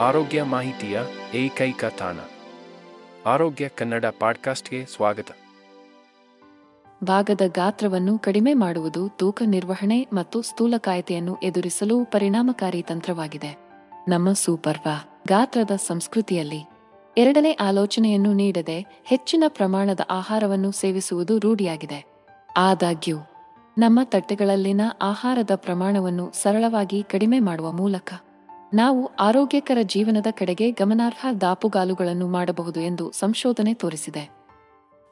ಆರೋಗ್ಯ ಮಾಹಿತಿಯ ಏಕೈಕ ತಾಣ. ಆರೋಗ್ಯ ಕನ್ನಡ ಪಾಡ್ಕಾಸ್ಟ್ಗೆ ಸ್ವಾಗತ. ಭಾಗದ ಗಾತ್ರವನ್ನು ಕಡಿಮೆ ಮಾಡುವುದು ತೂಕ ನಿರ್ವಹಣೆ ಮತ್ತು ಸ್ಥೂಲಕಾಯತೆಯನ್ನು ಎದುರಿಸಲು ಪರಿಣಾಮಕಾರಿ ತಂತ್ರವಾಗಿದೆ. ನಮ್ಮ ಸೂಪರ್ವಾ, ಗಾತ್ರದ ಸಂಸ್ಕೃತಿಯಲ್ಲಿ ಎರಡನೇ ಆಲೋಚನೆಯನ್ನು ನೀಡದೆ ಹೆಚ್ಚಿನ ಪ್ರಮಾಣದ ಆಹಾರವನ್ನು ಸೇವಿಸುವುದು ರೂಢಿಯಾಗಿದೆ. ಆದಾಗ್ಯೂ, ನಮ್ಮ ತಟ್ಟೆಗಳಲ್ಲಿನ ಆಹಾರದ ಪ್ರಮಾಣವನ್ನು ಸರಳವಾಗಿ ಕಡಿಮೆ ಮಾಡುವ ಮೂಲಕ ನಾವು ಆರೋಗ್ಯಕರ ಜೀವನದ ಕಡೆಗೆ ಗಮನಾರ್ಹ ದಾಪುಗಾಲುಗಳನ್ನು ಮಾಡಬಹುದು ಎಂದು ಸಂಶೋಧನೆ ತೋರಿಸಿದೆ.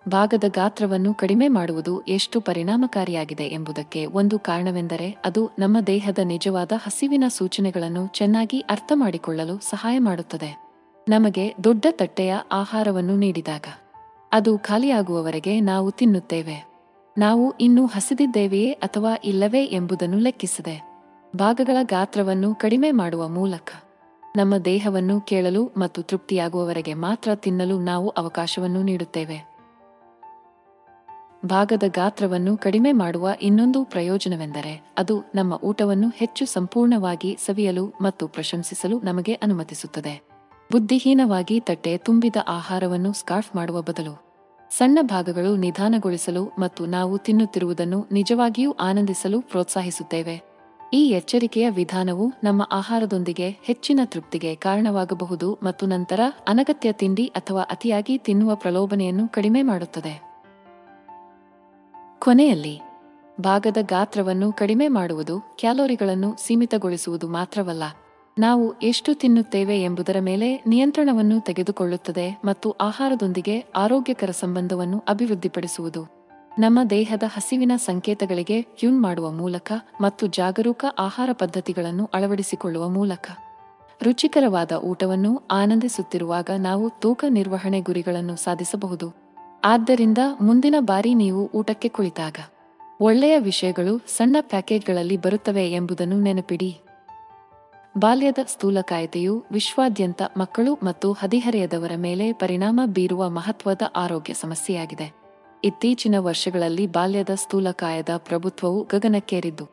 ಭಾಗದ ಗಾತ್ರವನ್ನು ಕಡಿಮೆ ಮಾಡುವುದು ಎಷ್ಟು ಪರಿಣಾಮಕಾರಿಯಾಗಿದೆ ಎಂಬುದಕ್ಕೆ ಒಂದು ಕಾರಣವೆಂದರೆ ಅದು ನಮ್ಮ ದೇಹದ ನಿಜವಾದ ಹಸಿವಿನ ಸೂಚನೆಗಳನ್ನು ಚೆನ್ನಾಗಿ ಅರ್ಥಮಾಡಿಕೊಳ್ಳಲು ಸಹಾಯ ಮಾಡುತ್ತದೆ. ನಮಗೆ ದೊಡ್ಡ ತಟ್ಟೆಯ ಆಹಾರವನ್ನು ನೀಡಿದಾಗ ಅದು ಖಾಲಿಯಾಗುವವರೆಗೆ ನಾವು ತಿನ್ನುತ್ತೇವೆ. ನಾವು ಇನ್ನೂ ಹಸಿದಿದ್ದೇವೆಯೇ ಅಥವಾ ಇಲ್ಲವೇ ಎಂಬುದನ್ನು ಲೆಕ್ಕಿಸದೆ ಭಾಗಗಳ ಗಾತ್ರವನ್ನು ಕಡಿಮೆ ಮಾಡುವ ಮೂಲಕ ನಮ್ಮ ದೇಹವನ್ನು ಕೇಳಲು ಮತ್ತು ತೃಪ್ತಿಯಾಗುವವರೆಗೆ ಮಾತ್ರ ತಿನ್ನಲು ನಾವು ಅವಕಾಶವನ್ನು ನೀಡುತ್ತೇವೆ. ಭಾಗದ ಗಾತ್ರವನ್ನು ಕಡಿಮೆ ಮಾಡುವ ಇನ್ನೊಂದು ಪ್ರಯೋಜನವೆಂದರೆ ಅದು ನಮ್ಮ ಊಟವನ್ನು ಹೆಚ್ಚು ಸಂಪೂರ್ಣವಾಗಿ ಸವಿಯಲು ಮತ್ತು ಪ್ರಶಂಸಿಸಲು ನಮಗೆ ಅನುಮತಿಸುತ್ತದೆ. ಬುದ್ಧಿಹೀನವಾಗಿ ತಟ್ಟೆ ತುಂಬಿದ ಆಹಾರವನ್ನು ಸ್ಕಾರ್ಫ್ ಮಾಡುವ ಬದಲು ಸಣ್ಣ ಭಾಗಗಳು ನಿಧಾನಗೊಳಿಸಲು ಮತ್ತು ನಾವು ತಿನ್ನುತ್ತಿರುವುದನ್ನು ನಿಜವಾಗಿಯೂ ಆನಂದಿಸಲು ಪ್ರೋತ್ಸಾಹಿಸುತ್ತೇವೆ. ಈ ಎಚ್ಚರಿಕೆಯ ವಿಧಾನವು ನಮ್ಮ ಆಹಾರದೊಂದಿಗೆ ಹೆಚ್ಚಿನ ತೃಪ್ತಿಗೆ ಕಾರಣವಾಗಬಹುದು ಮತ್ತು ನಂತರ ಅನಗತ್ಯ ತಿಂಡಿ ಅಥವಾ ಅತಿಯಾಗಿ ತಿನ್ನುವ ಪ್ರಲೋಭನೆಯನ್ನು ಕಡಿಮೆ ಮಾಡುತ್ತದೆ. ಕೊನೆಯಲ್ಲಿ, ಭಾಗದ ಗಾತ್ರವನ್ನು ಕಡಿಮೆ ಮಾಡುವುದು ಕ್ಯಾಲೋರಿಗಳನ್ನು ಸೀಮಿತಗೊಳಿಸುವುದು ಮಾತ್ರವಲ್ಲ, ನಾವು ಎಷ್ಟು ತಿನ್ನುತ್ತೇವೆ ಎಂಬುದರ ಮೇಲೆ ನಿಯಂತ್ರಣವನ್ನು ತೆಗೆದುಕೊಳ್ಳುತ್ತದೆ ಮತ್ತು ಆಹಾರದೊಂದಿಗೆ ಆರೋಗ್ಯಕರ ಸಂಬಂಧವನ್ನು ಅಭಿವೃದ್ಧಿಪಡಿಸುವುದು. ನಮ್ಮ ದೇಹದ ಹಸಿವಿನ ಸಂಕೇತಗಳಿಗೆ ಟ್ಯೂನ್ ಮಾಡುವ ಮೂಲಕ ಮತ್ತು ಜಾಗರೂಕ ಆಹಾರ ಪದ್ಧತಿಗಳನ್ನು ಅಳವಡಿಸಿಕೊಳ್ಳುವ ಮೂಲಕ. ರುಚಿಕರವಾದ ಊಟವನ್ನು ಆನಂದಿಸುತ್ತಿರುವಾಗ ನಾವು ತೂಕ ನಿರ್ವಹಣೆ ಗುರಿಗಳನ್ನು ಸಾಧಿಸಬಹುದು. ಆದ್ದರಿಂದ ಮುಂದಿನ ಬಾರಿ ನೀವು ಊಟಕ್ಕೆ ಕುಳಿತಾಗ. ಒಳ್ಳೆಯ ವಿಷಯಗಳು ಸಣ್ಣ ಪ್ಯಾಕೇಜ್ಗಳಲ್ಲಿ ಬರುತ್ತವೆ ಎಂಬುದನ್ನು ನೆನಪಿಡಿ. ಬಾಲ್ಯದ ಸ್ಥೂಲಕಾಯತೆಯು ವಿಶ್ವಾದ್ಯಂತ ಮಕ್ಕಳು ಮತ್ತು ಹದಿಹರೆಯದವರ ಮೇಲೆ ಪರಿಣಾಮ ಬೀರುವ ಮಹತ್ವದ ಆರೋಗ್ಯ ಸಮಸ್ಯೆಯಾಗಿದೆ. ಇತ್ತೀಚಿನ ವರ್ಷಗಳಲ್ಲಿ ಬಾಲ್ಯದ ಸ್ಥೂಲಕಾಯದ ಪ್ರಭುತ್ವವು ಗಗನಕ್ಕೇರಿದ್ದು,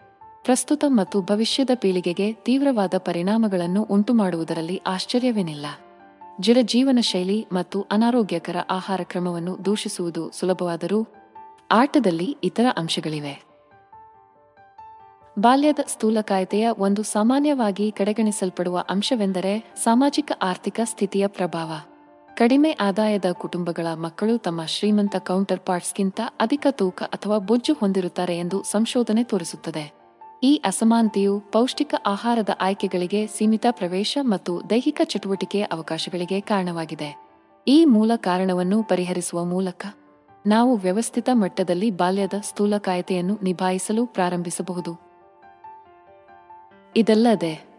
ಪ್ರಸ್ತುತ ಮತ್ತು ಭವಿಷ್ಯದ ಪೀಳಿಗೆಗೆ ತೀವ್ರವಾದ ಪರಿಣಾಮಗಳನ್ನು ಉಂಟುಮಾಡುವುದರಲ್ಲಿ ಆಶ್ಚರ್ಯವೇನಿಲ್ಲ. ಜಿರ ಜೀವನ ಶೈಲಿ ಮತ್ತು ಅನಾರೋಗ್ಯಕರ ಆಹಾರ ಕ್ರಮವನ್ನು ದೂಷಿಸುವುದು ಸುಲಭವಾದರೂ ಆಟದಲ್ಲಿ ಇತರ ಅಂಶಗಳಿವೆ. ಬಾಲ್ಯದ ಸ್ಥೂಲಕಾಯತೆಯ ಒಂದು ಸಾಮಾನ್ಯವಾಗಿ ಕಡೆಗಣಿಸಲ್ಪಡುವ ಅಂಶವೆಂದರೆ ಸಾಮಾಜಿಕ ಆರ್ಥಿಕ ಸ್ಥಿತಿಯ ಪ್ರಭಾವ. ಕಡಿಮೆ ಆದಾಯದ ಕುಟುಂಬಗಳ ಮಕ್ಕಳು ತಮ್ಮ ಶ್ರೀಮಂತ ಕೌಂಟರ್ ಪಾರ್ಟ್ಸ್ಗಿಂತ ಅಧಿಕ ತೂಕ ಅಥವಾ ಬೊಜ್ಜು ಹೊಂದಿರುತ್ತಾರೆ ಎಂದು ಸಂಶೋಧನೆ ತೋರಿಸುತ್ತದೆ. ಈ ಅಸಮಾನತೆಯು ಪೌಷ್ಟಿಕ ಆಹಾರದ ಆಯ್ಕೆಗಳಿಗೆ ಸೀಮಿತ ಪ್ರವೇಶ ಮತ್ತು ದೈಹಿಕ ಚಟುವಟಿಕೆಯ ಅವಕಾಶಗಳಿಗೆ ಕಾರಣವಾಗಿದೆ. ಈ ಮೂಲ ಕಾರಣವನ್ನು ಪರಿಹರಿಸುವ ಮೂಲಕ ನಾವು ವ್ಯವಸ್ಥಿತ ಮಟ್ಟದಲ್ಲಿ ಬಾಲ್ಯದ ಸ್ಥೂಲಕಾಯತೆಯನ್ನು ನಿಭಾಯಿಸಲು ಪ್ರಾರಂಭಿಸಬಹುದು. ಇದಲ್ಲದೆ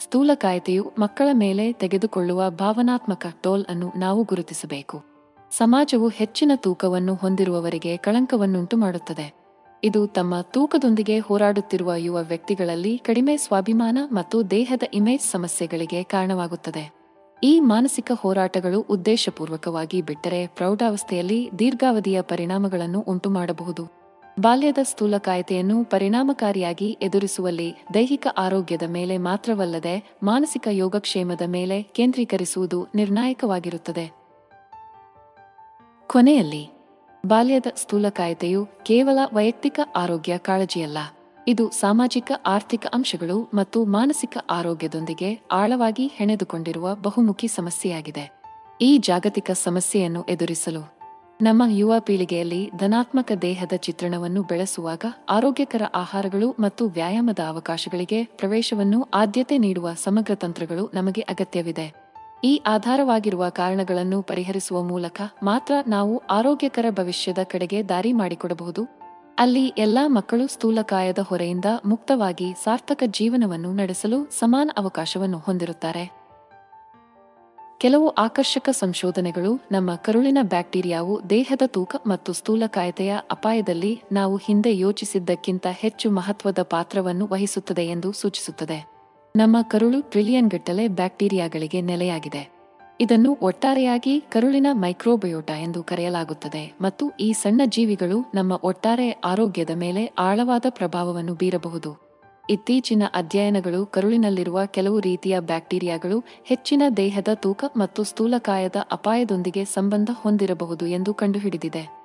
ಸ್ಥೂಲಕಾಯತೆಯು ಮಕ್ಕಳ ಮೇಲೆ ತೆಗೆದುಕೊಳ್ಳುವ ಭಾವನಾತ್ಮಕ ಟೋಲ್ ಅನ್ನು ನಾವು ಗುರುತಿಸಬೇಕು. ಸಮಾಜವು ಹೆಚ್ಚಿನ ತೂಕವನ್ನು ಹೊಂದಿರುವವರಿಗೆ ಕಳಂಕವನ್ನುಂಟು ಮಾಡುತ್ತದೆ. ಇದು ತಮ್ಮ ತೂಕದೊಂದಿಗೆ ಹೋರಾಡುತ್ತಿರುವ ಯುವ ವ್ಯಕ್ತಿಗಳಲ್ಲಿ ಕಡಿಮೆ ಸ್ವಾಭಿಮಾನ ಮತ್ತು ದೇಹದ ಇಮೇಜ್ ಸಮಸ್ಯೆಗಳಿಗೆ ಕಾರಣವಾಗುತ್ತದೆ. ಈ ಮಾನಸಿಕ ಹೋರಾಟಗಳು ಉದ್ದೇಶಪೂರ್ವಕವಾಗಿ ಬಿಟ್ಟರೆ ಪ್ರೌಢಾವಸ್ಥೆಯಲ್ಲಿ ದೀರ್ಘಾವಧಿಯ ಪರಿಣಾಮಗಳನ್ನು ಉಂಟುಮಾಡಬಹುದು. ಬಾಲ್ಯದ ಸ್ಥೂಲಕಾಯತೆಯನ್ನು ಪರಿಣಾಮಕಾರಿಯಾಗಿ ಎದುರಿಸುವಲ್ಲಿ ದೈಹಿಕ ಆರೋಗ್ಯದ ಮೇಲೆ ಮಾತ್ರವಲ್ಲದೆ ಮಾನಸಿಕ ಯೋಗಕ್ಷೇಮದ ಮೇಲೆ ಕೇಂದ್ರೀಕರಿಸುವುದು ನಿರ್ಣಾಯಕವಾಗಿರುತ್ತದೆ. ಕೊನೆಯಲ್ಲಿ, ಬಾಲ್ಯದ ಸ್ಥೂಲಕಾಯತೆಯು ಕೇವಲ ವೈಯಕ್ತಿಕ ಆರೋಗ್ಯ ಕಾಳಜಿಯಲ್ಲ. ಇದು ಸಾಮಾಜಿಕ, ಆರ್ಥಿಕ ಅಂಶಗಳು ಮತ್ತು ಮಾನಸಿಕ ಆರೋಗ್ಯದೊಂದಿಗೆ ಆಳವಾಗಿ ಹೆಣೆದುಕೊಂಡಿರುವ ಬಹುಮುಖಿ ಸಮಸ್ಯೆಯಾಗಿದೆ. ಈ ಜಾಗತಿಕ ಸಮಸ್ಯೆಯನ್ನು ಎದುರಿಸಲು ನಮ್ಮ ಯುವ ಪೀಳಿಗೆಯಲ್ಲಿ ಧನಾತ್ಮಕ ದೇಹದ ಚಿತ್ರಣವನ್ನು ಬೆಳೆಸುವಾಗ ಆರೋಗ್ಯಕರ ಆಹಾರಗಳು ಮತ್ತು ವ್ಯಾಯಾಮದ ಅವಕಾಶಗಳಿಗೆ ಪ್ರವೇಶವನ್ನು ಆದ್ಯತೆ ನೀಡುವ ಸಮಗ್ರ ತಂತ್ರಗಳು ನಮಗೆ ಅಗತ್ಯವಿದೆ. ಈ ಆಧಾರವಾಗಿರುವ ಕಾರಣಗಳನ್ನು ಪರಿಹರಿಸುವ ಮೂಲಕ ಮಾತ್ರ ನಾವು ಆರೋಗ್ಯಕರ ಭವಿಷ್ಯದ ಕಡೆಗೆ ದಾರಿ ಮಾಡಿಕೊಡಬಹುದು. ಅಲ್ಲಿ ಎಲ್ಲಾ ಮಕ್ಕಳು ಸ್ಥೂಲಕಾಯದ ಹೊರೆಯಿಂದ ಮುಕ್ತವಾಗಿ ಸಾರ್ಥಕ ಜೀವನವನ್ನು ನಡೆಸಲು ಸಮಾನ ಅವಕಾಶವನ್ನು ಹೊಂದಿರುತ್ತಾರೆ. ಕೆಲವು ಆಕರ್ಷಕ ಸಂಶೋಧನೆಗಳು ನಮ್ಮ ಕರುಳಿನ ಬ್ಯಾಕ್ಟೀರಿಯಾವು ದೇಹದ ತೂಕ ಮತ್ತು ಸ್ಥೂಲಕಾಯತೆಯ ಅಪಾಯದಲ್ಲಿ ನಾವು ಹಿಂದೆ ಯೋಚಿಸಿದ್ದಕ್ಕಿಂತ ಹೆಚ್ಚು ಮಹತ್ವದ ಪಾತ್ರವನ್ನು ವಹಿಸುತ್ತದೆ ಎಂದು ಸೂಚಿಸುತ್ತದೆ. ನಮ್ಮ ಕರುಳು ಟ್ರಿಲಿಯನ್ ಗಟ್ಟಲೆ ಬ್ಯಾಕ್ಟೀರಿಯಾಗಳಿಗೆ ನೆಲೆಯಾಗಿದೆ. ಇದನ್ನು ಒಟ್ಟಾರೆಯಾಗಿ ಕರುಳಿನ ಮೈಕ್ರೋಬಯೋಟಾ ಎಂದು ಕರೆಯಲಾಗುತ್ತದೆ ಮತ್ತು ಈ ಸಣ್ಣ ಜೀವಿಗಳು ನಮ್ಮ ಒಟ್ಟಾರೆ ಆರೋಗ್ಯದ ಮೇಲೆ ಆಳವಾದ ಪ್ರಭಾವವನ್ನು ಬೀರಬಹುದು. ಇತ್ತೀಚಿನ ಅಧ್ಯಯನಗಳು ಕರುಳಿನಲ್ಲಿರುವ ಕೆಲವು ರೀತಿಯ ಬ್ಯಾಕ್ಟೀರಿಯಾಗಳು ಹೆಚ್ಚಿನ ದೇಹದ ತೂಕ ಮತ್ತು ಸ್ಥೂಲಕಾಯದ ಅಪಾಯದೊಂದಿಗೆ ಸಂಬಂಧ ಹೊಂದಿರಬಹುದು ಎಂದು ಕಂಡುಹಿಡಿದಿದೆ.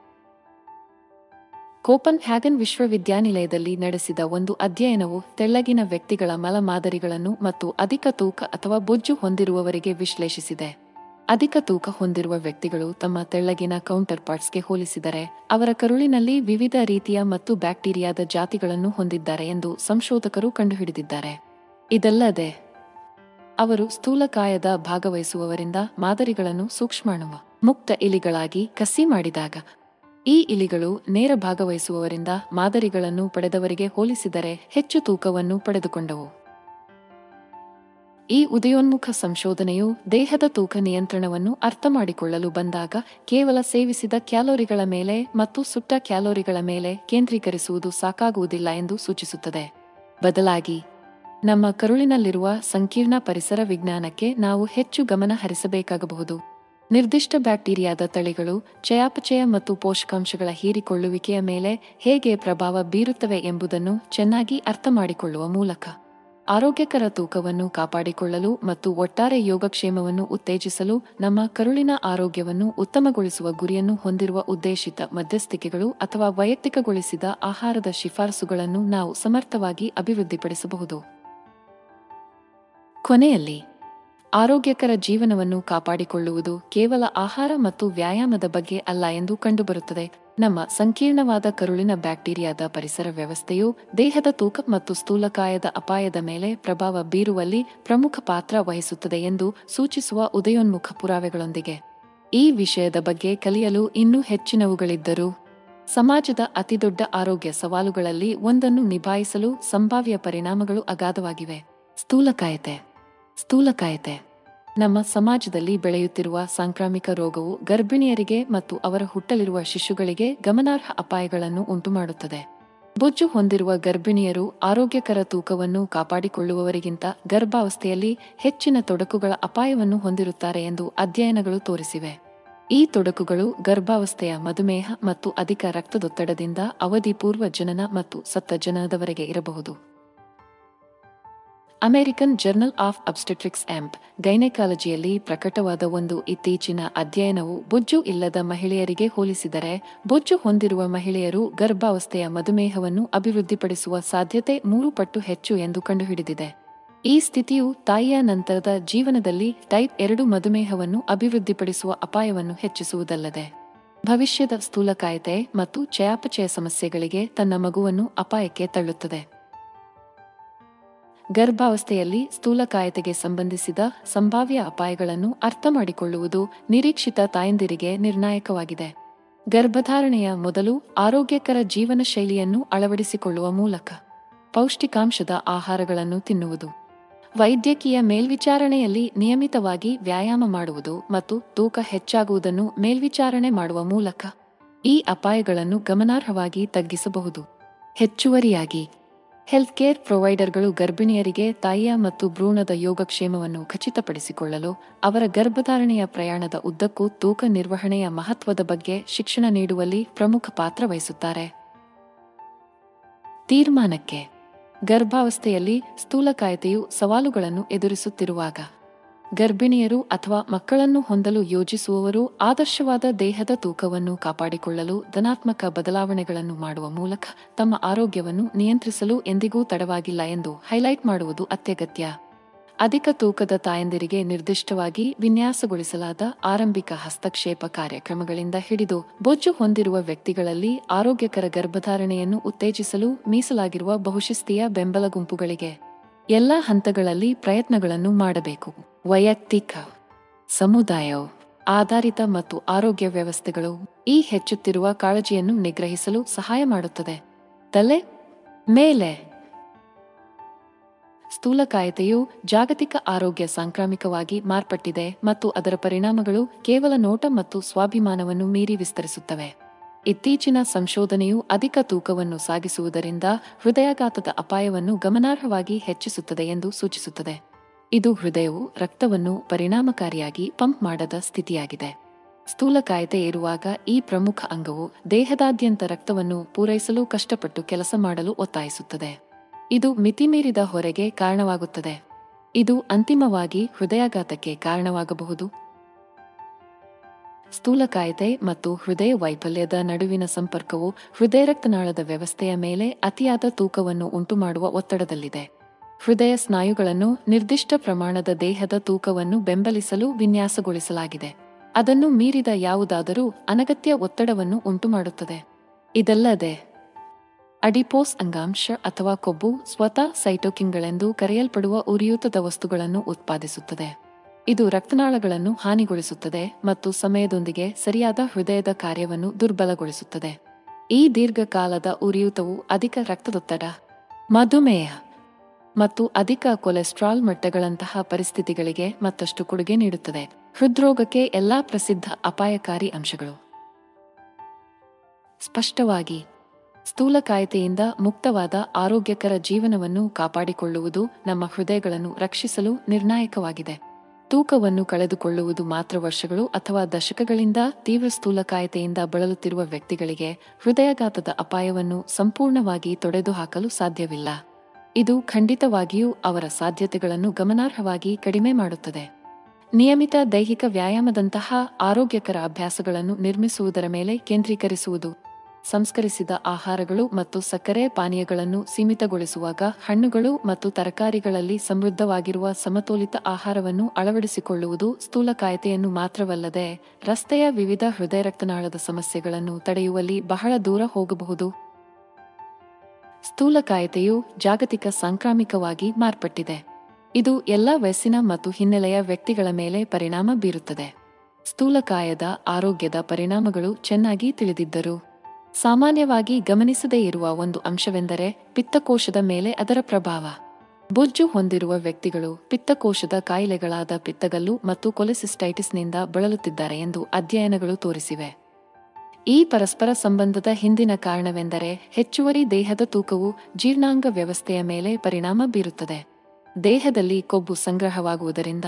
ಕೋಪನ್ ಹ್ಯಾಗನ್ ವಿಶ್ವವಿದ್ಯಾನಿಲಯದಲ್ಲಿ ನಡೆಸಿದ ಒಂದು ಅಧ್ಯಯನವು ತೆಳ್ಳಗಿನ ವ್ಯಕ್ತಿಗಳ ಮಲ ಮಾದರಿಗಳನ್ನು ಮತ್ತು ಅಧಿಕ ತೂಕ ಅಥವಾ ಬೊಜ್ಜು ಹೊಂದಿರುವವರಿಗೆ ವಿಶ್ಲೇಷಿಸಿದೆ. ಅಧಿಕ ತೂಕ ಹೊಂದಿರುವ ವ್ಯಕ್ತಿಗಳು ತಮ್ಮ ತೆಳ್ಳಗಿನ ಕೌಂಟರ್ ಪಾರ್ಟ್ಸ್ಗೆ ಹೋಲಿಸಿದರೆ, ಅವರ ಕರುಳಿನಲ್ಲಿ ವಿವಿಧ ರೀತಿಯ ಮತ್ತು ಬ್ಯಾಕ್ಟೀರಿಯಾದ ಜಾತಿಗಳನ್ನು ಹೊಂದಿದ್ದಾರೆ ಎಂದು ಸಂಶೋಧಕರು ಕಂಡುಹಿಡಿದಿದ್ದಾರೆ. ಇದಲ್ಲದೆ, ಅವರು ಸ್ಥೂಲಕಾಯದ ಭಾಗವಹಿಸುವವರಿಂದ ಮಾದರಿಗಳನ್ನು ಸೂಕ್ಷ್ಮಾಣುವ, ಮುಕ್ತ ಇಲಿಗಳಾಗಿ ಕಸಿ ಮಾಡಿದಾಗ, ಈ ಇಲಿಗಳು ನೇರ ಭಾಗವಹಿಸುವವರಿಂದ ಮಾದರಿಗಳನ್ನು ಪಡೆದವರಿಗೆ ಹೋಲಿಸಿದರೆ ಹೆಚ್ಚು ತೂಕವನ್ನು ಪಡೆದುಕೊಂಡವು. ಈ ಉದಯೋನ್ಮುಖ ಸಂಶೋಧನೆಯು ದೇಹದ ತೂಕ ನಿಯಂತ್ರಣವನ್ನು ಅರ್ಥಮಾಡಿಕೊಳ್ಳಲು ಬಂದಾಗ ಕೇವಲ ಸೇವಿಸಿದ ಕ್ಯಾಲೋರಿಗಳ ಮೇಲೆ ಮತ್ತು ಸುಟ್ಟ ಕ್ಯಾಲೋರಿಗಳ ಮೇಲೆ ಕೇಂದ್ರೀಕರಿಸುವುದು ಸಾಕಾಗುವುದಿಲ್ಲ ಎಂದು ಸೂಚಿಸುತ್ತದೆ. ಬದಲಾಗಿ, ನಮ್ಮ ಕರುಳಿನಲ್ಲಿರುವ ಸಂಕೀರ್ಣ ಪರಿಸರ ವಿಜ್ಞಾನಕ್ಕೆ ನಾವು ಹೆಚ್ಚು ಗಮನ ಹರಿಸಬೇಕಾಗಬಹುದು. ನಿರ್ದಿಷ್ಟ ಬ್ಯಾಕ್ಟೀರಿಯಾದ ತಳಿಗಳು ಚಯಾಪಚಯ ಮತ್ತು ಪೋಷಕಾಂಶಗಳ ಹೀರಿಕೊಳ್ಳುವಿಕೆಯ ಮೇಲೆ ಹೇಗೆ ಪ್ರಭಾವ ಬೀರುತ್ತವೆ ಎಂಬುದನ್ನು ಚೆನ್ನಾಗಿ ಅರ್ಥಮಾಡಿಕೊಳ್ಳುವ ಮೂಲಕ. ಆರೋಗ್ಯಕರ ತೂಕವನ್ನು ಕಾಪಾಡಿಕೊಳ್ಳಲು ಮತ್ತು ಒಟ್ಟಾರೆ ಯೋಗಕ್ಷೇಮವನ್ನು ಉತ್ತೇಜಿಸಲು ನಮ್ಮ ಕರುಳಿನ ಆರೋಗ್ಯವನ್ನು ಉತ್ತಮಗೊಳಿಸುವ ಗುರಿಯನ್ನು ಹೊಂದಿರುವ ಉದ್ದೇಶಿತ ಮಧ್ಯಸ್ಥಿಕೆಗಳು ಅಥವಾ ವೈಯಕ್ತಿಕಗೊಳಿಸಿದ ಆಹಾರದ ಶಿಫಾರಸುಗಳನ್ನು ನಾವು ಸಮರ್ಥವಾಗಿ ಅಭಿವೃದ್ಧಿಪಡಿಸಬಹುದು. ಕೊನೆಯಲ್ಲಿ, ಆರೋಗ್ಯಕರ ಜೀವನವನ್ನು ಕಾಪಾಡಿಕೊಳ್ಳುವುದು ಕೇವಲ ಆಹಾರ ಮತ್ತು ವ್ಯಾಯಾಮದ ಬಗ್ಗೆ ಅಲ್ಲ ಎಂದು ಕಂಡುಬರುತ್ತದೆ. ನಮ್ಮ ಸಂಕೀರ್ಣವಾದ ಕರುಳಿನ ಬ್ಯಾಕ್ಟೀರಿಯಾದ ಪರಿಸರ ವ್ಯವಸ್ಥೆಯು ದೇಹದ ತೂಕ ಮತ್ತು ಸ್ಥೂಲಕಾಯದ ಅಪಾಯದ ಮೇಲೆ ಪ್ರಭಾವ ಬೀರುವಲ್ಲಿ ಪ್ರಮುಖ ಪಾತ್ರ ವಹಿಸುತ್ತದೆ ಎಂದು ಸೂಚಿಸುವ ಉದಯೋನ್ಮುಖ ಪುರಾವೆಗಳೊಂದಿಗೆ. ಈ ವಿಷಯದ ಬಗ್ಗೆ ಕಲಿಯಲು ಇನ್ನೂ ಹೆಚ್ಚಿನವುಗಳಿದ್ದರೂ, ಸಮಾಜದ ಅತಿದೊಡ್ಡ ಆರೋಗ್ಯ ಸವಾಲುಗಳಲ್ಲಿ ಒಂದನ್ನು ನಿಭಾಯಿಸಲು ಸಂಭಾವ್ಯ ಪರಿಣಾಮಗಳು ಅಗಾಧವಾಗಿವೆ. ಸ್ಥೂಲಕಾಯತೆ. ಸ್ಥೂಲಕಾಯತೆ. ನಮ್ಮ ಸಮಾಜದಲ್ಲಿ ಬೆಳೆಯುತ್ತಿರುವ ಸಾಂಕ್ರಾಮಿಕ ರೋಗವು ಗರ್ಭಿಣಿಯರಿಗೆ ಮತ್ತು ಅವರ ಹುಟ್ಟಲಿರುವ ಶಿಶುಗಳಿಗೆ ಗಮನಾರ್ಹ ಅಪಾಯಗಳನ್ನು ಉಂಟುಮಾಡುತ್ತದೆ. ಬೊಜ್ಜು ಹೊಂದಿರುವ ಗರ್ಭಿಣಿಯರು ಆರೋಗ್ಯಕರ ತೂಕವನ್ನು ಕಾಪಾಡಿಕೊಳ್ಳುವವರಿಗಿಂತ ಗರ್ಭಾವಸ್ಥೆಯಲ್ಲಿ ಹೆಚ್ಚಿನ ತೊಡಕುಗಳ ಅಪಾಯವನ್ನು ಹೊಂದಿರುತ್ತಾರೆ ಎಂದು ಅಧ್ಯಯನಗಳು ತೋರಿಸಿವೆ. ಈ ತೊಡಕುಗಳು ಗರ್ಭಾವಸ್ಥೆಯ ಮಧುಮೇಹ ಮತ್ತು ಅಧಿಕ ರಕ್ತದೊತ್ತಡದಿಂದ ಅವಧಿಪೂರ್ವ ಜನನ ಮತ್ತು ಸತ್ತ ಜನನದವರೆಗೆ ಇರಬಹುದು. American journal of obstetrics amp ಗೈನೆಕಾಲಜಿಯಲ್ಲಿ ಪ್ರಕಟವಾದ ಒಂದು ಇತ್ತೀಚಿನ ಅಧ್ಯಯನವು ಬೊಜ್ಜು ಇಲ್ಲದ ಮಹಿಳೆಯರಿಗೆ ಹೋಲಿಸಿದರೆ, ಬೊಜ್ಜು ಹೊಂದಿರುವ ಮಹಿಳೆಯರು ಗರ್ಭಾವಸ್ಥೆಯ ಮಧುಮೇಹವನ್ನು ಅಭಿವೃದ್ಧಿಪಡಿಸುವ ಸಾಧ್ಯತೆ ಮೂರು ಪಟ್ಟು ಹೆಚ್ಚು ಎಂದು ಕಂಡುಹಿಡಿದಿದೆ. ಈ ಸ್ಥಿತಿಯು ತಾಯಿಯ ನಂತರದ ಜೀವನದಲ್ಲಿ ಟೈಪ್ ಎರಡು ಮಧುಮೇಹವನ್ನು ಅಭಿವೃದ್ಧಿಪಡಿಸುವ ಅಪಾಯವನ್ನು ಹೆಚ್ಚಿಸುವುದಲ್ಲದೆ, ಭವಿಷ್ಯದ ಸ್ಥೂಲಕಾಯತೆ ಮತ್ತು ಚಯಾಪಚಯ ಸಮಸ್ಯೆಗಳಿಗೆ ತನ್ನ ಮಗುವನ್ನು ಅಪಾಯಕ್ಕೆ ತಳ್ಳುತ್ತದೆ. ಗರ್ಭಾವಸ್ಥೆಯಲ್ಲಿ ಸ್ಥೂಲಕಾಯತೆಗೆ ಸಂಬಂಧಿಸಿದ ಸಂಭಾವ್ಯ ಅಪಾಯಗಳನ್ನು ಅರ್ಥಮಾಡಿಕೊಳ್ಳುವುದು ನಿರೀಕ್ಷಿತ ತಾಯಂದಿರಿಗೆ ನಿರ್ಣಾಯಕವಾಗಿದೆ. ಗರ್ಭಧಾರಣೆಯ ಮೊದಲು ಆರೋಗ್ಯಕರ ಜೀವನ ಶೈಲಿಯನ್ನು ಅಳವಡಿಸಿಕೊಳ್ಳುವ ಮೂಲಕ ಪೌಷ್ಟಿಕಾಂಶದ ಆಹಾರಗಳನ್ನು ತಿನ್ನುವುದು. ವೈದ್ಯಕೀಯ ಮೇಲ್ವಿಚಾರಣೆಯಲ್ಲಿ ನಿಯಮಿತವಾಗಿ ವ್ಯಾಯಾಮ ಮಾಡುವುದು ಮತ್ತು ತೂಕ ಹೆಚ್ಚಾಗುವುದನ್ನು ಮೇಲ್ವಿಚಾರಣೆ ಮಾಡುವ ಮೂಲಕ ಈ ಅಪಾಯಗಳನ್ನು ಗಮನಾರ್ಹವಾಗಿ ತಗ್ಗಿಸಬಹುದು. ಹೆಚ್ಚುವರಿಯಾಗಿ ಹೆಲ್ತ್ ಕೇರ್ ಪ್ರೊವೈಡರ್ಗಳು ಗರ್ಭಿಣಿಯರಿಗೆ ತಾಯಿಯ ಮತ್ತು ಭ್ರೂಣದ ಯೋಗಕ್ಷೇಮವನ್ನು ಖಚಿತಪಡಿಸಿಕೊಳ್ಳಲು ಅವರ ಗರ್ಭಧಾರಣೆಯ ಪ್ರಯಾಣದ ಉದ್ದಕ್ಕೂ ತೂಕ ನಿರ್ವಹಣೆಯ ಮಹತ್ವದ ಬಗ್ಗೆ ಶಿಕ್ಷಣ ನೀಡುವಲ್ಲಿ ಪ್ರಮುಖ ಪಾತ್ರ ವಹಿಸುತ್ತಾರೆ. ತೀರ್ಮಾನಕ್ಕೆ ಗರ್ಭಾವಸ್ಥೆಯಲ್ಲಿ ಸ್ಥೂಲಕಾಯತೆಯು ಸವಾಲುಗಳನ್ನು ಎದುರಿಸುತ್ತಿರುವಾಗ ಗರ್ಭಿಣಿಯರು ಅಥವಾ ಮಕ್ಕಳನ್ನು ಹೊಂದಲು ಯೋಜಿಸುವವರು ಆದರ್ಶವಾದ ದೇಹದ ತೂಕವನ್ನು ಕಾಪಾಡಿಕೊಳ್ಳಲು ಧನಾತ್ಮಕ ಬದಲಾವಣೆಗಳನ್ನು ಮಾಡುವ ಮೂಲಕ ತಮ್ಮ ಆರೋಗ್ಯವನ್ನು ನಿಯಂತ್ರಿಸಲು ಎಂದಿಗೂ ತಡವಾಗಿಲ್ಲ ಎಂದು ಹೈಲೈಟ್ ಮಾಡುವುದು ಅತ್ಯಗತ್ಯ. ಅಧಿಕ ತೂಕದ ತಾಯಂದಿರಿಗೆ ನಿರ್ದಿಷ್ಟವಾಗಿ ವಿನ್ಯಾಸಗೊಳಿಸಲಾದ ಆರಂಭಿಕ ಹಸ್ತಕ್ಷೇಪ ಕಾರ್ಯಕ್ರಮಗಳಿಂದ ಹಿಡಿದು ಬೊಜ್ಜು ಹೊಂದಿರುವ ವ್ಯಕ್ತಿಗಳಲ್ಲಿ ಆರೋಗ್ಯಕರ ಗರ್ಭಧಾರಣೆಯನ್ನು ಉತ್ತೇಜಿಸಲು ಮೀಸಲಾಗಿರುವ ಬಹುಶಿಸ್ತೀಯ ಬೆಂಬಲ ಗುಂಪುಗಳಿಗೆ ಎಲ್ಲ ಹಂತಗಳಲ್ಲಿ ಪ್ರಯತ್ನಗಳನ್ನು ಮಾಡಬೇಕು. ವೈಯಕ್ತಿಕ ಸಮುದಾಯ ಆಧಾರಿತ ಮತ್ತು ಆರೋಗ್ಯ ವ್ಯವಸ್ಥೆಗಳು ಈ ಹೆಚ್ಚುತ್ತಿರುವ ಕಾಳಜಿಯನ್ನು ನಿಗ್ರಹಿಸಲು ಸಹಾಯ ಮಾಡುತ್ತದೆ. ತಲೆ ಮೇಲೆ ಸ್ಥೂಲಕಾಯತೆಯು ಜಾಗತಿಕ ಆರೋಗ್ಯ ಸಾಂಕ್ರಾಮಿಕವಾಗಿ ಮಾರ್ಪಟ್ಟಿದೆ ಮತ್ತು ಅದರ ಪರಿಣಾಮಗಳು ಕೇವಲ ನೋಟ ಮತ್ತು ಸ್ವಾಭಿಮಾನವನ್ನು ಮೀರಿ ವಿಸ್ತರಿಸುತ್ತವೆ. ಇತ್ತೀಚಿನ ಸಂಶೋಧನೆಯು ಅಧಿಕ ತೂಕವನ್ನು ಸಾಗಿಸುವುದರಿಂದ ಹೃದಯಾಘಾತದ ಅಪಾಯವನ್ನು ಗಮನಾರ್ಹವಾಗಿ ಹೆಚ್ಚಿಸುತ್ತದೆ ಎಂದು ಸೂಚಿಸುತ್ತದೆ. ಇದು ಹೃದಯವು ರಕ್ತವನ್ನು ಪರಿಣಾಮಕಾರಿಯಾಗಿ ಪಂಪ್ ಮಾಡದ ಸ್ಥಿತಿಯಾಗಿದೆ. ಸ್ಥೂಲಕಾಯತೆ ಇರುವಾಗ ಈ ಪ್ರಮುಖ ಅಂಗವು ದೇಹದಾದ್ಯಂತ ರಕ್ತವನ್ನು ಪೂರೈಸಲು ಕಷ್ಟಪಟ್ಟು ಕೆಲಸ ಮಾಡಲು ಒತ್ತಾಯಿಸುತ್ತದೆ. ಇದು ಮಿತಿಮೀರಿದ ಹೊರೆಗೆ ಕಾರಣವಾಗುತ್ತದೆ. ಇದು ಅಂತಿಮವಾಗಿ ಹೃದಯಾಘಾತಕ್ಕೆ ಕಾರಣವಾಗಬಹುದು. ಸ್ಥೂಲಕಾಯತೆ ಮತ್ತು ಹೃದಯ ವೈಫಲ್ಯದ ನಡುವಿನ ಸಂಪರ್ಕವು ಹೃದಯ ರಕ್ತನಾಳದ ವ್ಯವಸ್ಥೆಯ ಮೇಲೆ ಅತಿಯಾದ ತೂಕವನ್ನು ಉಂಟುಮಾಡುವ ಒತ್ತಡದಲ್ಲಿದೆ. ಹೃದಯ ಸ್ನಾಯುಗಳನ್ನು ನಿರ್ದಿಷ್ಟ ಪ್ರಮಾಣದ ದೇಹದ ತೂಕವನ್ನು ಬೆಂಬಲಿಸಲು ವಿನ್ಯಾಸಗೊಳಿಸಲಾಗಿದೆ. ಅದನ್ನು ಮೀರಿದ ಯಾವುದಾದರೂ ಅನಗತ್ಯ ಒತ್ತಡವನ್ನು ಉಂಟುಮಾಡುತ್ತದೆ. ಇದಲ್ಲದೆ, ಅಡಿಪೋಸ್ ಅಂಗಾಂಶ ಅಥವಾ ಕೊಬ್ಬು ಸ್ವತಃ ಸೈಟೋಕಿನ್ಗಳೆಂದು ಕರೆಯಲ್ಪಡುವ ಉರಿಯೂತದ ವಸ್ತುಗಳನ್ನು ಉತ್ಪಾದಿಸುತ್ತದೆ. ಇದು ರಕ್ತನಾಳಗಳನ್ನು ಹಾನಿಗೊಳಿಸುತ್ತದೆ ಮತ್ತು ಸಮಯದೊಂದಿಗೆ ಸರಿಯಾದ ಹೃದಯದ ಕಾರ್ಯವನ್ನು ದುರ್ಬಲಗೊಳಿಸುತ್ತದೆ. ಈ ದೀರ್ಘಕಾಲದ ಉರಿಯೂತವು ಅಧಿಕ ರಕ್ತದೊತ್ತಡ, ಮಧುಮೇಹ ಮತ್ತು ಅಧಿಕ ಕೊಲೆಸ್ಟ್ರಾಲ್ ಮಟ್ಟಗಳಂತಹ ಪರಿಸ್ಥಿತಿಗಳಿಗೆ ಮತ್ತಷ್ಟು ಕೊಡುಗೆ ನೀಡುತ್ತದೆ. ಹೃದ್ರೋಗಕ್ಕೆ ಎಲ್ಲಾ ಪ್ರಸಿದ್ಧ ಅಪಾಯಕಾರಿ ಅಂಶಗಳು. ಸ್ಪಷ್ಟವಾಗಿ ಸ್ಥೂಲಕಾಯತೆಯಿಂದ ಮುಕ್ತವಾದ ಆರೋಗ್ಯಕರ ಜೀವನವನ್ನು ಕಾಪಾಡಿಕೊಳ್ಳುವುದು ನಮ್ಮ ಹೃದಯಗಳನ್ನು ರಕ್ಷಿಸಲು ನಿರ್ಣಾಯಕವಾಗಿದೆ. ತೂಕವನ್ನು ಕಳೆದುಕೊಳ್ಳುವುದು ಮಾತ್ರ ವರ್ಷಗಳು ಅಥವಾ ದಶಕಗಳಿಂದ ತೀವ್ರ ಸ್ಥೂಲಕಾಯತೆಯಿಂದ ಬಳಲುತ್ತಿರುವ ವ್ಯಕ್ತಿಗಳಿಗೆ ಹೃದಯಾಘಾತದ ಅಪಾಯವನ್ನು ಸಂಪೂರ್ಣವಾಗಿ ತೊಡೆದುಹಾಕಲು ಸಾಧ್ಯವಿಲ್ಲ. ಇದು ಖಂಡಿತವಾಗಿಯೂ ಅವರ ಸಾಧ್ಯತೆಗಳನ್ನು ಗಮನಾರ್ಹವಾಗಿ ಕಡಿಮೆ ಮಾಡುತ್ತದೆ. ನಿಯಮಿತ ದೈಹಿಕ ವ್ಯಾಯಾಮದಂತಹ ಆರೋಗ್ಯಕರ ಅಭ್ಯಾಸಗಳನ್ನು ನಿರ್ಮಿಸುವುದರ ಮೇಲೆ ಕೇಂದ್ರೀಕರಿಸುವುದು, ಸಂಸ್ಕರಿಸಿದ ಆಹಾರಗಳು ಮತ್ತು ಸಕ್ಕರೆ ಪಾನೀಯಗಳನ್ನು ಸೀಮಿತಗೊಳಿಸುವಾಗ ಹಣ್ಣುಗಳು ಮತ್ತು ತರಕಾರಿಗಳಲ್ಲಿ ಸಮೃದ್ಧವಾಗಿರುವ ಸಮತೋಲಿತ ಆಹಾರವನ್ನು ಅಳವಡಿಸಿಕೊಳ್ಳುವುದು ಸ್ಥೂಲಕಾಯತೆಯನ್ನು ಮಾತ್ರವಲ್ಲದೆ ರಸ್ತೆಯ ವಿವಿಧ ಹೃದಯ ರಕ್ತನಾಳದ ಸಮಸ್ಯೆಗಳನ್ನು ತಡೆಯುವಲ್ಲಿ ಬಹಳ ದೂರ ಹೋಗಬಹುದು. ಸ್ಥೂಲಕಾಯತೆಯು ಜಾಗತಿಕ ಸಾಂಕ್ರಾಮಿಕವಾಗಿ ಮಾರ್ಪಟ್ಟಿದೆ. ಇದು ಎಲ್ಲ ವಯಸ್ಸಿನ ಮತ್ತು ಹಿನ್ನೆಲೆಯ ವ್ಯಕ್ತಿಗಳ ಮೇಲೆ ಪರಿಣಾಮ ಬೀರುತ್ತದೆ. ಸ್ಥೂಲಕಾಯದ ಆರೋಗ್ಯದ ಪರಿಣಾಮಗಳು ಚೆನ್ನಾಗಿ ತಿಳಿದಿದ್ದರು, ಸಾಮಾನ್ಯವಾಗಿ ಗಮನಿಸದೇ ಇರುವ ಒಂದು ಅಂಶವೆಂದರೆ ಪಿತ್ತಕೋಶದ ಮೇಲೆ ಅದರ ಪ್ರಭಾವ. ಬೊಜ್ಜು ಹೊಂದಿರುವ ವ್ಯಕ್ತಿಗಳು ಪಿತ್ತಕೋಶದ ಕಾಯಿಲೆಗಳಾದ ಪಿತ್ತಗಲ್ಲು ಮತ್ತು ಕೊಲೆಸಿಸ್ಟೈಟಿಸ್ನಿಂದ ಬಳಲುತ್ತಿದ್ದಾರೆ ಎಂದು ಅಧ್ಯಯನಗಳು ತೋರಿಸಿವೆ. ಈ ಪರಸ್ಪರ ಸಂಬಂಧದ ಹಿಂದಿನ ಕಾರಣವೆಂದರೆ ಹೆಚ್ಚುವರಿ ದೇಹದ ತೂಕವು ಜೀರ್ಣಾಂಗ ವ್ಯವಸ್ಥೆಯ ಮೇಲೆ ಪರಿಣಾಮ ಬೀರುತ್ತದೆ. ದೇಹದಲ್ಲಿ ಕೊಬ್ಬು ಸಂಗ್ರಹವಾಗುವುದರಿಂದ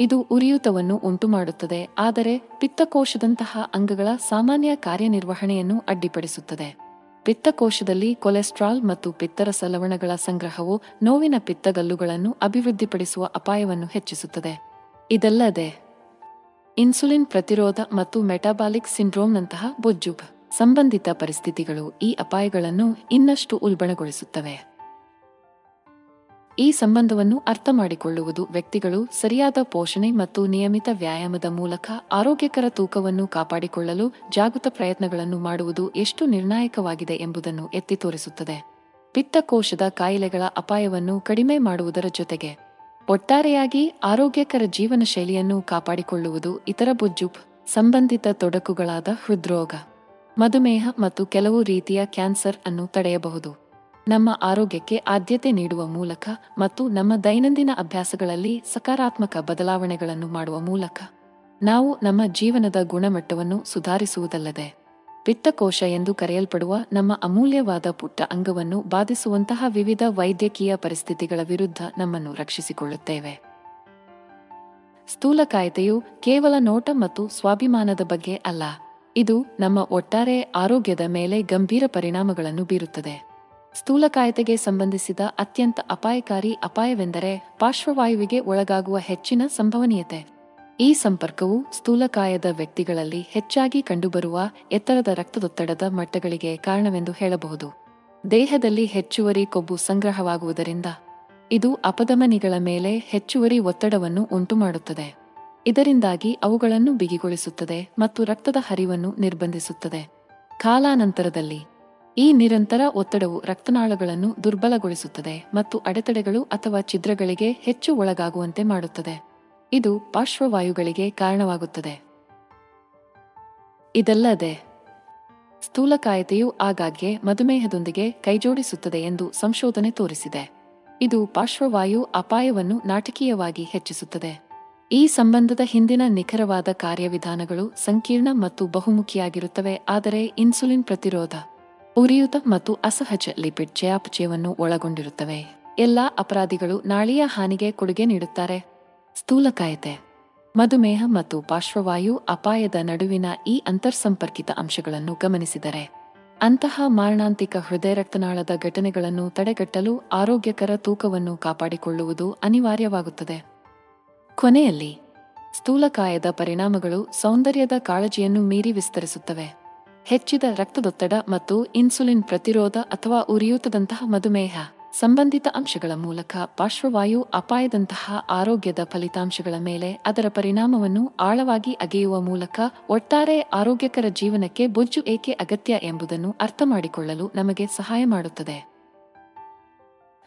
ಇದು ಉರಿಯೂತವನ್ನು ಉಂಟುಮಾಡುತ್ತದೆ, ಆದರೆ ಪಿತ್ತಕೋಶದಂತಹ ಅಂಗಗಳ ಸಾಮಾನ್ಯ ಕಾರ್ಯನಿರ್ವಹಣೆಯನ್ನು ಅಡ್ಡಿಪಡಿಸುತ್ತದೆ. ಪಿತ್ತಕೋಶದಲ್ಲಿ ಕೊಲೆಸ್ಟ್ರಾಲ್ ಮತ್ತು ಪಿತ್ತರಸ ಲವಣಗಳ ಸಂಗ್ರಹವು ನೋವಿನ ಪಿತ್ತಗಲ್ಲುಗಳನ್ನು ಅಭಿವೃದ್ಧಿಪಡಿಸುವ ಅಪಾಯವನ್ನು ಹೆಚ್ಚಿಸುತ್ತದೆ. ಇದಲ್ಲದೆ ಇನ್ಸುಲಿನ್ ಪ್ರತಿರೋಧ ಮತ್ತು ಮೆಟಾಬಾಲಿಕ್ ಸಿಂಡ್ರೋಮ್ನಂತಹ ಬೊಜ್ಜು ಸಂಬಂಧಿತ ಪರಿಸ್ಥಿತಿಗಳು ಈ ಅಪಾಯಗಳನ್ನು ಇನ್ನಷ್ಟು ಉಲ್ಬಣಗೊಳಿಸುತ್ತವೆ. ಈ ಸಂಬಂಧವನ್ನು ಅರ್ಥ ಮಾಡಿಕೊಳ್ಳುವುದು ವ್ಯಕ್ತಿಗಳು ಸರಿಯಾದ ಪೋಷಣೆ ಮತ್ತು ನಿಯಮಿತ ವ್ಯಾಯಾಮದ ಮೂಲಕ ಆರೋಗ್ಯಕರ ತೂಕವನ್ನು ಕಾಪಾಡಿಕೊಳ್ಳಲು ಜಾಗೃತ ಪ್ರಯತ್ನಗಳನ್ನು ಮಾಡುವುದು ಎಷ್ಟು ನಿರ್ಣಾಯಕವಾಗಿದೆ ಎಂಬುದನ್ನು ಎತ್ತಿ ತೋರಿಸುತ್ತದೆ. ಪಿತ್ತಕೋಶದ ಕಾಯಿಲೆಗಳ ಅಪಾಯವನ್ನು ಕಡಿಮೆ ಮಾಡುವುದರ ಜೊತೆಗೆ ಒಟ್ಟಾರೆಯಾಗಿ ಆರೋಗ್ಯಕರ ಜೀವನ ಶೈಲಿಯನ್ನು ಕಾಪಾಡಿಕೊಳ್ಳುವುದು ಇತರ ಬೊಜ್ಜು ಸಂಬಂಧಿತ ತೊಡಕುಗಳಾದ ಹೃದ್ರೋಗ, ಮಧುಮೇಹ ಮತ್ತು ಕೆಲವು ರೀತಿಯ ಕ್ಯಾನ್ಸರ್ ಅನ್ನು ತಡೆಯಬಹುದು. ನಮ್ಮ ಆರೋಗ್ಯಕ್ಕೆ ಆದ್ಯತೆ ನೀಡುವ ಮೂಲಕ ಮತ್ತು ನಮ್ಮ ದೈನಂದಿನ ಅಭ್ಯಾಸಗಳಲ್ಲಿ ಸಕಾರಾತ್ಮಕ ಬದಲಾವಣೆಗಳನ್ನು ಮಾಡುವ ಮೂಲಕ ನಾವು ನಮ್ಮ ಜೀವನದ ಗುಣಮಟ್ಟವನ್ನು ಸುಧಾರಿಸುವುದಲ್ಲದೆ ಪಿತ್ತಕೋಶ ಎಂದು ಕರೆಯಲ್ಪಡುವ ನಮ್ಮ ಅಮೂಲ್ಯವಾದ ಪುಟ್ಟ ಅಂಗವನ್ನು ಬಾಧಿಸುವಂತಹ ವಿವಿಧ ವೈದ್ಯಕೀಯ ಪರಿಸ್ಥಿತಿಗಳ ವಿರುದ್ಧ ನಮ್ಮನ್ನು ರಕ್ಷಿಸಿಕೊಳ್ಳುತ್ತೇವೆ. ಸ್ಥೂಲಕಾಯತೆಯು ಕೇವಲ ನೋಟ ಮತ್ತು ಸ್ವಾಭಿಮಾನದ ಬಗ್ಗೆ ಅಲ್ಲ. ಇದು ನಮ್ಮ ಒಟ್ಟಾರೆ ಆರೋಗ್ಯದ ಮೇಲೆ ಗಂಭೀರ ಪರಿಣಾಮಗಳನ್ನು ಬೀರುತ್ತದೆ. ಸ್ಥೂಲಕಾಯತೆಗೆ ಸಂಬಂಧಿಸಿದ ಅತ್ಯಂತ ಅಪಾಯಕಾರಿ ಅಪಾಯವೆಂದರೆ ಪಾರ್ಶ್ವವಾಯುವಿಗೆ ಒಳಗಾಗುವ ಹೆಚ್ಚಿನ ಸಂಭವನೀಯತೆ. ಈ ಸಂಪರ್ಕವು ಸ್ಥೂಲಕಾಯದ ವ್ಯಕ್ತಿಗಳಲ್ಲಿ ಹೆಚ್ಚಾಗಿ ಕಂಡುಬರುವ ಎತ್ತರದ ರಕ್ತದೊತ್ತಡದ ಮಟ್ಟಗಳಿಗೆ ಕಾರಣವೆಂದು ಹೇಳಬಹುದು. ದೇಹದಲ್ಲಿ ಹೆಚ್ಚುವರಿ ಕೊಬ್ಬು ಸಂಗ್ರಹವಾಗುವುದರಿಂದ ಇದು ಅಪಧಮನಿಗಳ ಮೇಲೆ ಹೆಚ್ಚುವರಿ ಒತ್ತಡವನ್ನು ಉಂಟುಮಾಡುತ್ತದೆ. ಇದರಿಂದಾಗಿ ಅವುಗಳನ್ನು ಬಿಗಿಗೊಳಿಸುತ್ತದೆ ಮತ್ತು ರಕ್ತದ ಹರಿವನ್ನು ನಿರ್ಬಂಧಿಸುತ್ತದೆ. ಕಾಲಾನಂತರದಲ್ಲಿ ಈ ನಿರಂತರ ಒತ್ತಡವು ರಕ್ತನಾಳಗಳನ್ನು ದುರ್ಬಲಗೊಳಿಸುತ್ತದೆ ಮತ್ತು ಅಡೆತಡೆಗಳು ಅಥವಾ ಛಿದ್ರಗಳಿಗೆ ಹೆಚ್ಚು ಒಳಗಾಗುವಂತೆ ಮಾಡುತ್ತದೆ. ಇದು ಪಾರ್ಶ್ವವಾಯುಗಳಿಗೆ ಕಾರಣವಾಗುತ್ತದೆ. ಇದಲ್ಲದೆ, ಸ್ಥೂಲಕಾಯತೆಯು ಆಗಾಗ್ಗೆ ಮಧುಮೇಹದೊಂದಿಗೆ ಕೈಜೋಡಿಸುತ್ತದೆ ಎಂದು ಸಂಶೋಧನೆ ತೋರಿಸಿದೆ. ಇದು ಪಾರ್ಶ್ವವಾಯು ಅಪಾಯವನ್ನು ನಾಟಕೀಯವಾಗಿ ಹೆಚ್ಚಿಸುತ್ತದೆ. ಈ ಸಂಬಂಧದ ಹಿಂದಿನ ನಿಖರವಾದ ಕಾರ್ಯವಿಧಾನಗಳು ಸಂಕೀರ್ಣ ಮತ್ತು ಬಹುಮುಖಿಯಾಗಿರುತ್ತವೆ, ಆದರೆ ಇನ್ಸುಲಿನ್ ಪ್ರತಿರೋಧ, ಉರಿಯೂತ ಮತ್ತು ಅಸಹಜ ಲಿಪಿಡ್ ಚಯಾಪಚಯವನ್ನು ಒಳಗೊಂಡಿರುತ್ತವೆ. ಎಲ್ಲಾ ಅಪರಾಧಿಗಳು ನಾಳೀಯ ಹಾನಿಗೆ ಕೊಡುಗೆ ನೀಡುತ್ತಾರೆ. ಸ್ಥೂಲಕಾಯತೆ. ಮಧುಮೇಹ ಮತ್ತು ಪಾರ್ಶ್ವವಾಯು ಅಪಾಯದ ನಡುವಿನ ಈ ಅಂತರ್ಸಂಪರ್ಕಿತ ಅಂಶಗಳನ್ನು ಗಮನಿಸಿದರೆ, ಅಂತಹ ಮಾರಣಾಂತಿಕ ಹೃದಯ ರಕ್ತನಾಳದ ಘಟನೆಗಳನ್ನು ತಡೆಗಟ್ಟಲು ಆರೋಗ್ಯಕರ ತೂಕವನ್ನು ಕಾಪಾಡಿಕೊಳ್ಳುವುದು ಅನಿವಾರ್ಯವಾಗುತ್ತದೆ. ಕೊನೆಯಲ್ಲಿ, ಸ್ಥೂಲಕಾಯದ ಪರಿಣಾಮಗಳು ಸೌಂದರ್ಯದ ಕಾಳಜಿಯನ್ನು ಮೀರಿ ವಿಸ್ತರಿಸುತ್ತವೆ. ಹೆಚ್ಚಿದ ರಕ್ತದೊತ್ತಡ ಮತ್ತು ಇನ್ಸುಲಿನ್ ಪ್ರತಿರೋಧ ಅಥವಾ ಉರಿಯೂತದಂತಹ ಮಧುಮೇಹ. ಸಂಬಂಧಿತ ಅಂಶಗಳ ಮೂಲಕ ಪಾರ್ಶ್ವವಾಯು ಅಪಾಯದಂತಹ ಆರೋಗ್ಯದ ಫಲಿತಾಂಶಗಳ ಮೇಲೆ ಅದರ ಪರಿಣಾಮವನ್ನು ಆಳವಾಗಿ ಅಗೆಯುವ ಮೂಲಕ ಒಟ್ಟಾರೆ ಆರೋಗ್ಯಕರ ಜೀವನಕ್ಕೆ ಬೊಜ್ಜು ಏಕೆ ಅಗತ್ಯ ಎಂಬುದನ್ನು ಅರ್ಥಮಾಡಿಕೊಳ್ಳಲು ನಮಗೆ ಸಹಾಯ ಮಾಡುತ್ತದೆ.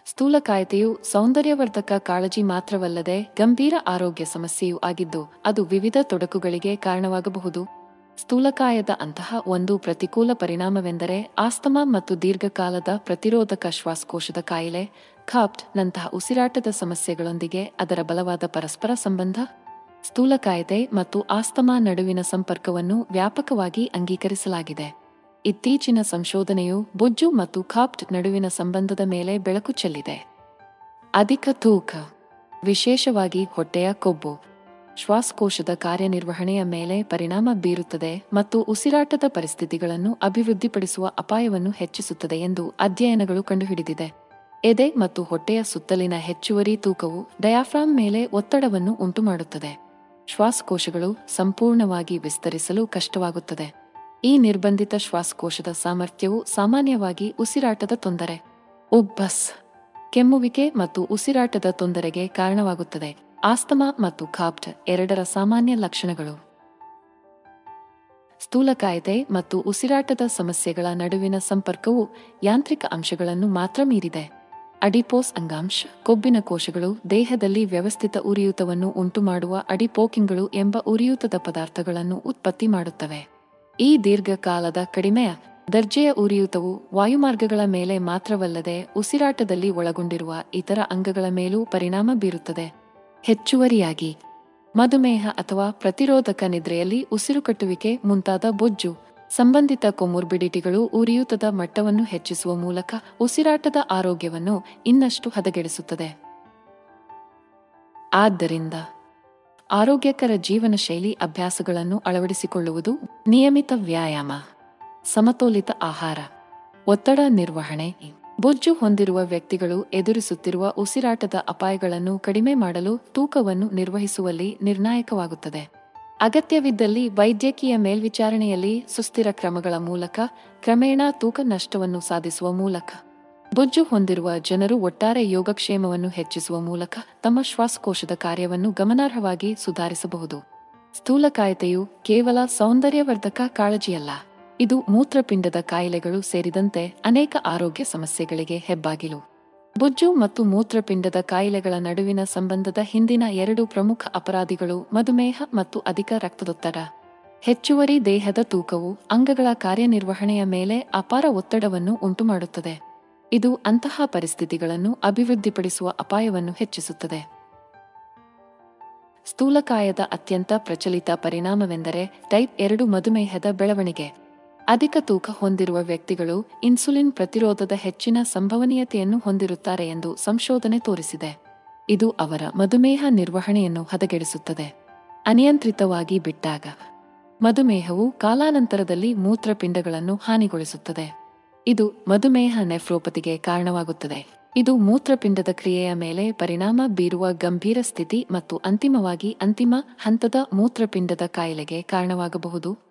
ಸ್ಥೂಲಕಾಯತೆಯು ಸೌಂದರ್ಯವರ್ಧಕ ಕಾಳಜಿ ಮಾತ್ರವಲ್ಲದೆ ಗಂಭೀರ ಆರೋಗ್ಯ ಸಮಸ್ಯೆಯೂ ಆಗಿದ್ದು ಅದು ವಿವಿಧ ತೊಡಕುಗಳಿಗೆ ಕಾರಣವಾಗಬಹುದು. ಸ್ಥೂಲಕಾಯದ ಅಂತಹ ಒಂದು ಪ್ರತಿಕೂಲ ಪರಿಣಾಮವೆಂದರೆ ಆಸ್ತಮಾ ಮತ್ತು ದೀರ್ಘಕಾಲದ ಪ್ರತಿರೋಧಕ ಶ್ವಾಸಕೋಶದ ಕಾಯಿಲೆ ಖಾಪ್ಟ್ ನಂತಹ ಉಸಿರಾಟದ ಸಮಸ್ಯೆಗಳೊಂದಿಗೆ ಅದರ ಬಲವಾದ ಪರಸ್ಪರ ಸಂಬಂಧ, ಸ್ಥೂಲಕಾಯತೆ ಮತ್ತು ಆಸ್ತಮಾ ನಡುವಿನ ಸಂಪರ್ಕವನ್ನು ವ್ಯಾಪಕವಾಗಿ ಅಂಗೀಕರಿಸಲಾಗಿದೆ. ಇತ್ತೀಚಿನ ಸಂಶೋಧನೆಯು ಬೊಜ್ಜು ಮತ್ತು ಖಾಪ್ಟ್ ನಡುವಿನ ಸಂಬಂಧದ ಮೇಲೆ ಬೆಳಕು ಚೆಲ್ಲಿದೆ. ಅಧಿಕ ತೂಕ, ವಿಶೇಷವಾಗಿ ಹೊಟ್ಟೆಯ ಕೊಬ್ಬು. ಶ್ವಾಸಕೋಶದ ಕಾರ್ಯನಿರ್ವಹಣೆಯ ಮೇಲೆ ಪರಿಣಾಮ ಬೀರುತ್ತದೆ ಮತ್ತು ಉಸಿರಾಟದ ಪರಿಸ್ಥಿತಿಗಳನ್ನು ಅಭಿವೃದ್ಧಿಪಡಿಸುವ ಅಪಾಯವನ್ನು ಹೆಚ್ಚಿಸುತ್ತದೆ ಎಂದು ಅಧ್ಯಯನಗಳು ಕಂಡುಹಿಡಿದಿದೆ. ಎದೆ ಮತ್ತು ಹೊಟ್ಟೆಯ ಸುತ್ತಲಿನ ಹೆಚ್ಚುವರಿ ತೂಕವು ಡಯಾಫ್ರಾಮ್ ಮೇಲೆ ಒತ್ತಡವನ್ನು ಉಂಟುಮಾಡುತ್ತದೆ. ಶ್ವಾಸಕೋಶಗಳು ಸಂಪೂರ್ಣವಾಗಿ ವಿಸ್ತರಿಸಲು ಕಷ್ಟವಾಗುತ್ತದೆ. ಈ ನಿರ್ಬಂಧಿತ ಶ್ವಾಸಕೋಶದ ಸಾಮರ್ಥ್ಯವು ಸಾಮಾನ್ಯವಾಗಿ ಉಸಿರಾಟದ ತೊಂದರೆ, ಉಬ್ಬಸ್, ಕೆಮ್ಮುವಿಕೆ ಮತ್ತು ಉಸಿರಾಟದ ತೊಂದರೆಗೆ ಕಾರಣವಾಗುತ್ತದೆ. ಆಸ್ತಮಾ ಮತ್ತು ಖಾಪ್ಟ್ ಎರಡರ ಸಾಮಾನ್ಯ ಲಕ್ಷಣಗಳು. ಸ್ಥೂಲಕಾಯತೆ ಮತ್ತು ಉಸಿರಾಟದ ಸಮಸ್ಯೆಗಳ ನಡುವಿನ ಸಂಪರ್ಕವು ಯಾಂತ್ರಿಕ ಅಂಶಗಳನ್ನು ಮಾತ್ರ ಮೀರಿದೆ. ಅಡಿಪೋಸ್ ಅಂಗಾಂಶ, ಕೊಬ್ಬಿನ ಕೋಶಗಳು, ದೇಹದಲ್ಲಿ ವ್ಯವಸ್ಥಿತ ಉರಿಯೂತವನ್ನು ಉಂಟುಮಾಡುವ ಅಡಿಪೋಕಿಂಗ್ಗಳು ಎಂಬ ಉರಿಯೂತದ ಪದಾರ್ಥಗಳನ್ನು ಉತ್ಪತ್ತಿ ಮಾಡುತ್ತವೆ. ಈ ದೀರ್ಘಕಾಲದ ಕಡಿಮೆಯ, ದರ್ಜೆಯ ಉರಿಯೂತವು ವಾಯುಮಾರ್ಗಗಳ ಮೇಲೆ ಮಾತ್ರವಲ್ಲದೆ ಉಸಿರಾಟದಲ್ಲಿ ಒಳಗೊಂಡಿರುವ ಇತರ ಅಂಗಗಳ ಮೇಲೂ ಪರಿಣಾಮ ಬೀರುತ್ತದೆ. ಹೆಚ್ಚುವರಿಯಾಗಿ. ಮಧುಮೇಹ ಅಥವಾ ಪ್ರತಿರೋಧಕ ನಿದ್ರೆಯಲ್ಲಿ ಉಸಿರುಕಟ್ಟುವಿಕೆ ಮುಂತಾದ ಬೊಜ್ಜು, ಸಂಬಂಧಿತ ಕೊಮೊರ್ಬಿಡಿಟಿಗಳು ಉರಿಯೂತದ ಮಟ್ಟವನ್ನು ಹೆಚ್ಚಿಸುವ ಮೂಲಕ ಉಸಿರಾಟದ ಆರೋಗ್ಯವನ್ನು ಇನ್ನಷ್ಟು ಹದಗೆಡಿಸುತ್ತದೆ. ಆದ್ದರಿಂದ ಆರೋಗ್ಯಕರ ಜೀವನ ಶೈಲಿ ಅಭ್ಯಾಸಗಳನ್ನು ಅಳವಡಿಸಿಕೊಳ್ಳುವುದು ನಿಯಮಿತ ವ್ಯಾಯಾಮ, ಸಮತೋಲಿತ ಆಹಾರ, ಒತ್ತಡ ನಿರ್ವಹಣೆ. ಬೊಜ್ಜು ಹೊಂದಿರುವ ವ್ಯಕ್ತಿಗಳು ಎದುರಿಸುತ್ತಿರುವ ಉಸಿರಾಟದ ಅಪಾಯಗಳನ್ನು ಕಡಿಮೆ ಮಾಡಲು ತೂಕವನ್ನು ನಿರ್ವಹಿಸುವಲ್ಲಿ ನಿರ್ಣಾಯಕವಾಗುತ್ತದೆ. ಅಗತ್ಯವಿದ್ದಲ್ಲಿ ವೈದ್ಯಕೀಯ ಮೇಲ್ವಿಚಾರಣೆಯಲ್ಲಿ ಸುಸ್ಥಿರ ಕ್ರಮಗಳ ಮೂಲಕ ಕ್ರಮೇಣ ತೂಕ ನಷ್ಟವನ್ನು ಸಾಧಿಸುವ ಮೂಲಕ. ಬೊಜ್ಜು ಹೊಂದಿರುವ ಜನರು ಒಟ್ಟಾರೆ ಯೋಗಕ್ಷೇಮವನ್ನು ಹೆಚ್ಚಿಸುವ ಮೂಲಕ ತಮ್ಮ ಶ್ವಾಸಕೋಶದ ಕಾರ್ಯವನ್ನು ಗಮನಾರ್ಹವಾಗಿ ಸುಧಾರಿಸಬಹುದು. ಸ್ಥೂಲಕಾಯತೆಯು ಕೇವಲ ಸೌಂದರ್ಯವರ್ಧಕ ಕಾಳಜಿಯಲ್ಲ. ಇದು ಮೂತ್ರಪಿಂಡದ ಕಾಯಿಲೆಗಳು ಸೇರಿದಂತೆ ಅನೇಕ ಆರೋಗ್ಯ ಸಮಸ್ಯೆಗಳಿಗೆ ಹೆಬ್ಬಾಗಿಲು. ಬೊಜ್ಜು ಮತ್ತು ಮೂತ್ರಪಿಂಡದ ಕಾಯಿಲೆಗಳ ನಡುವಿನ ಸಂಬಂಧದ ಹಿಂದಿನ ಎರಡು ಪ್ರಮುಖ ಅಪರಾಧಿಗಳು ಮಧುಮೇಹ ಮತ್ತು ಅಧಿಕ ರಕ್ತದೊತ್ತಡ. ಹೆಚ್ಚುವರಿ ದೇಹದ ತೂಕವು ಅಂಗಗಳ ಕಾರ್ಯನಿರ್ವಹಣೆಯ ಮೇಲೆ ಅಪಾರ ಒತ್ತಡವನ್ನು ಉಂಟುಮಾಡುತ್ತದೆ. ಇದು ಅಂತಹ ಪರಿಸ್ಥಿತಿಗಳನ್ನು ಅಭಿವೃದ್ಧಿಪಡಿಸುವ ಅಪಾಯವನ್ನು ಹೆಚ್ಚಿಸುತ್ತದೆ. ಸ್ಥೂಲಕಾಯದ ಅತ್ಯಂತ ಪ್ರಚಲಿತ ಪರಿಣಾಮವೆಂದರೆ ಟೈಪ್ ಎರಡು ಮಧುಮೇಹದ ಬೆಳವಣಿಗೆ. ಅಧಿಕ ತೂಕ ಹೊಂದಿರುವ ವ್ಯಕ್ತಿಗಳು ಇನ್ಸುಲಿನ್ ಪ್ರತಿರೋಧದ ಹೆಚ್ಚಿನ ಸಂಭವನೀಯತೆಯನ್ನು ಹೊಂದಿರುತ್ತಾರೆ ಎಂದು ಸಂಶೋಧನೆ ತೋರಿಸಿದೆ. ಇದು ಅವರ ಮಧುಮೇಹ ನಿರ್ವಹಣೆಯನ್ನು ಹದಗೆಡಿಸುತ್ತದೆ. ಅನಿಯಂತ್ರಿತವಾಗಿ ಬಿಟ್ಟಾಗ ಮಧುಮೇಹವು ಕಾಲಾನಂತರದಲ್ಲಿ ಮೂತ್ರಪಿಂಡಗಳನ್ನು ಹಾನಿಗೊಳಿಸುತ್ತದೆ. ಇದು ಮಧುಮೇಹ ನೆಫ್ರೋಪತಿಗೆ ಕಾರಣವಾಗುತ್ತದೆ. ಇದು ಮೂತ್ರಪಿಂಡದ ಕ್ರಿಯೆಯ ಮೇಲೆ ಪರಿಣಾಮ ಬೀರುವ ಗಂಭೀರ ಸ್ಥಿತಿ ಮತ್ತು ಅಂತಿಮವಾಗಿ ಅಂತಿಮ ಹಂತದ ಮೂತ್ರಪಿಂಡದ ಕಾಯಿಲೆಗೆ ಕಾರಣವಾಗಬಹುದು.